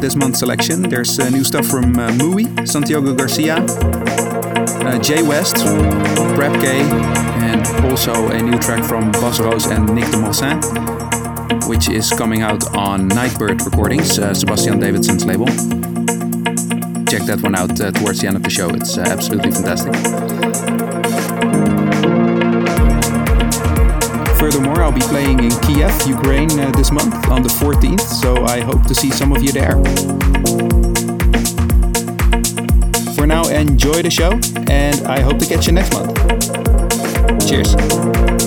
this month's selection. There's uh, new stuff from uh, MUUI, Santiago Garcia, uh, Jay West, Prab K, and also a new track from Bas Roos and Nick de Morsain, which is coming out on Nightbird Recordings, uh, Sebastian Davidson's label. Check that one out uh, towards the end of the show. It's uh, absolutely fantastic. Furthermore, I'll be playing in Kiev, Ukraine uh, this month on the 14th, so I hope to see some of you there. For now, enjoy the show, and I hope to catch you next month. Cheers.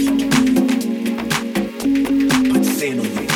Put sand on me.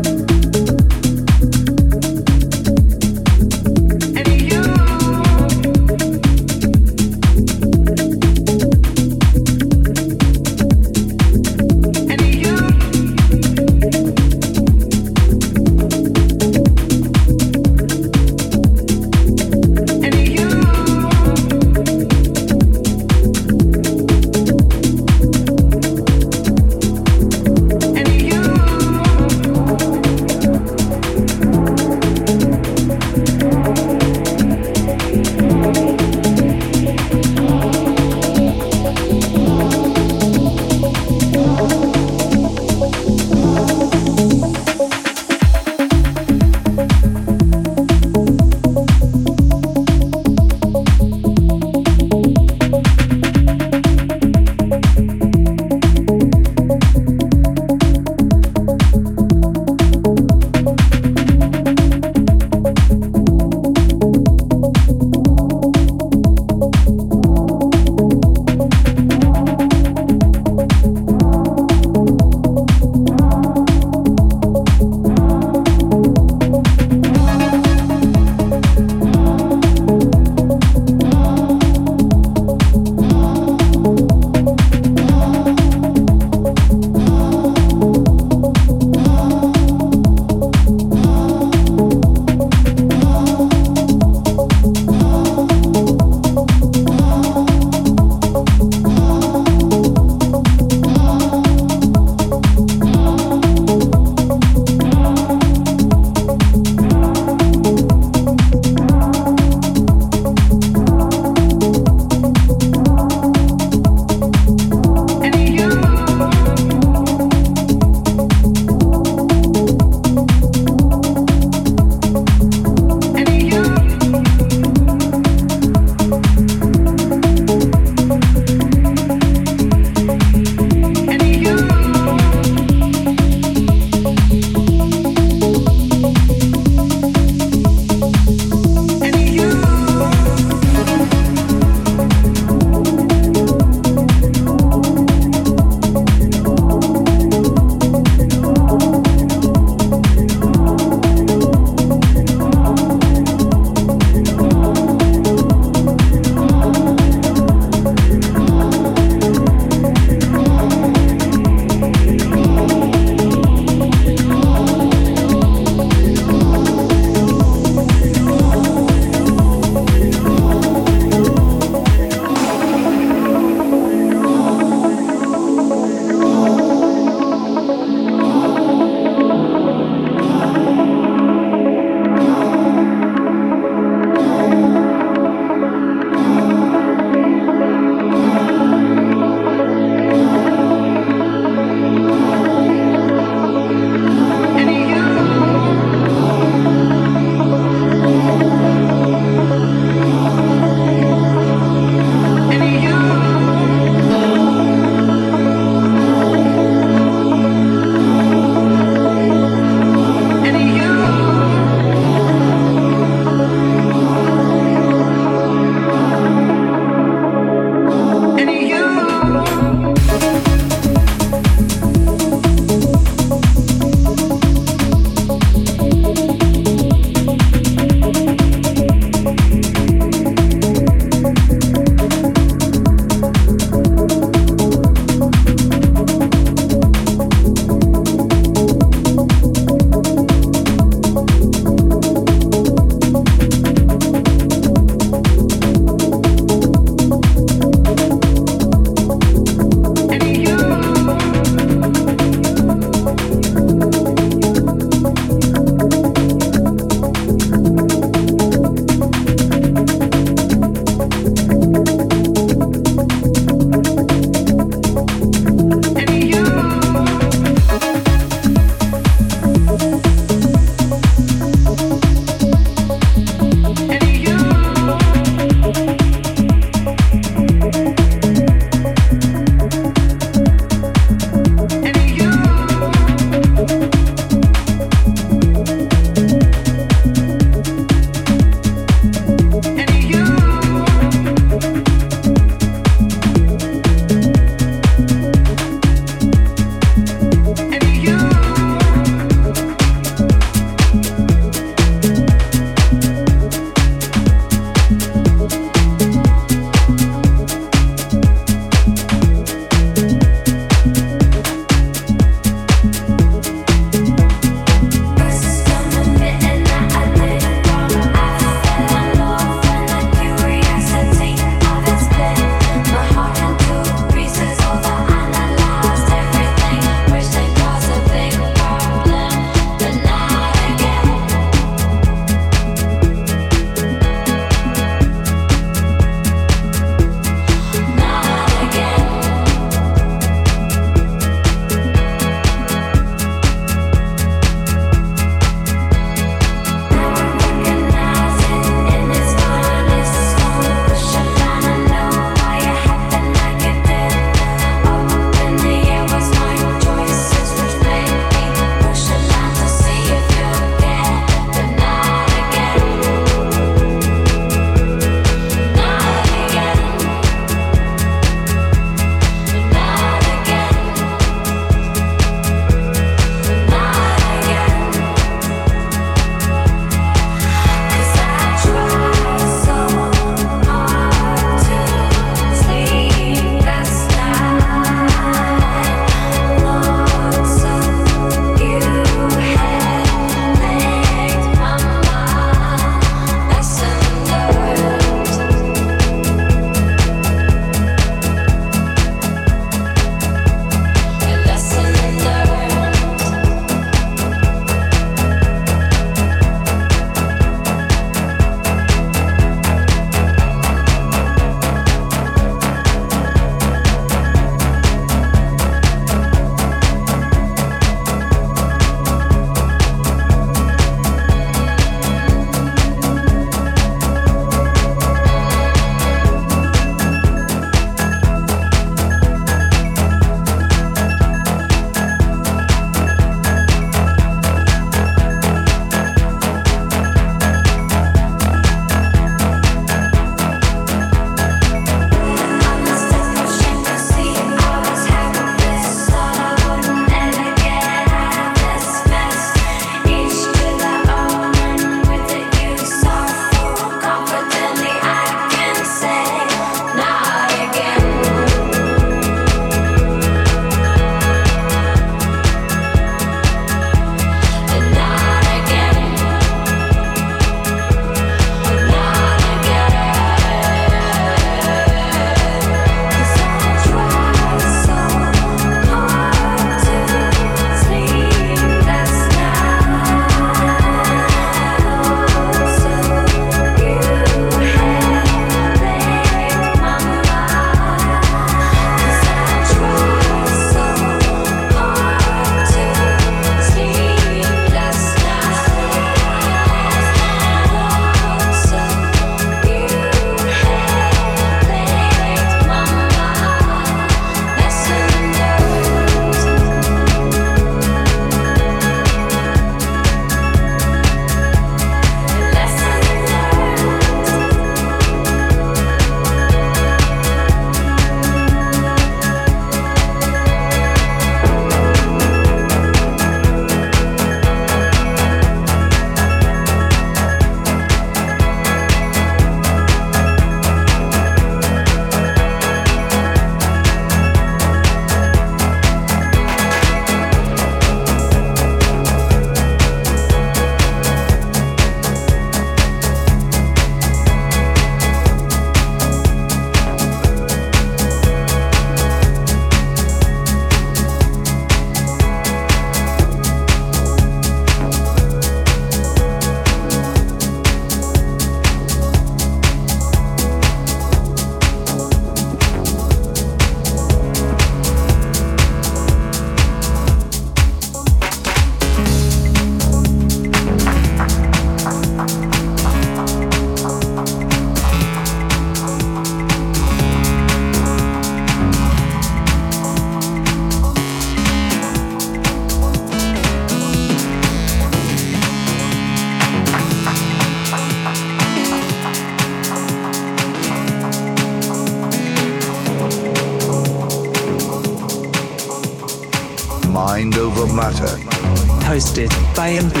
Hosted by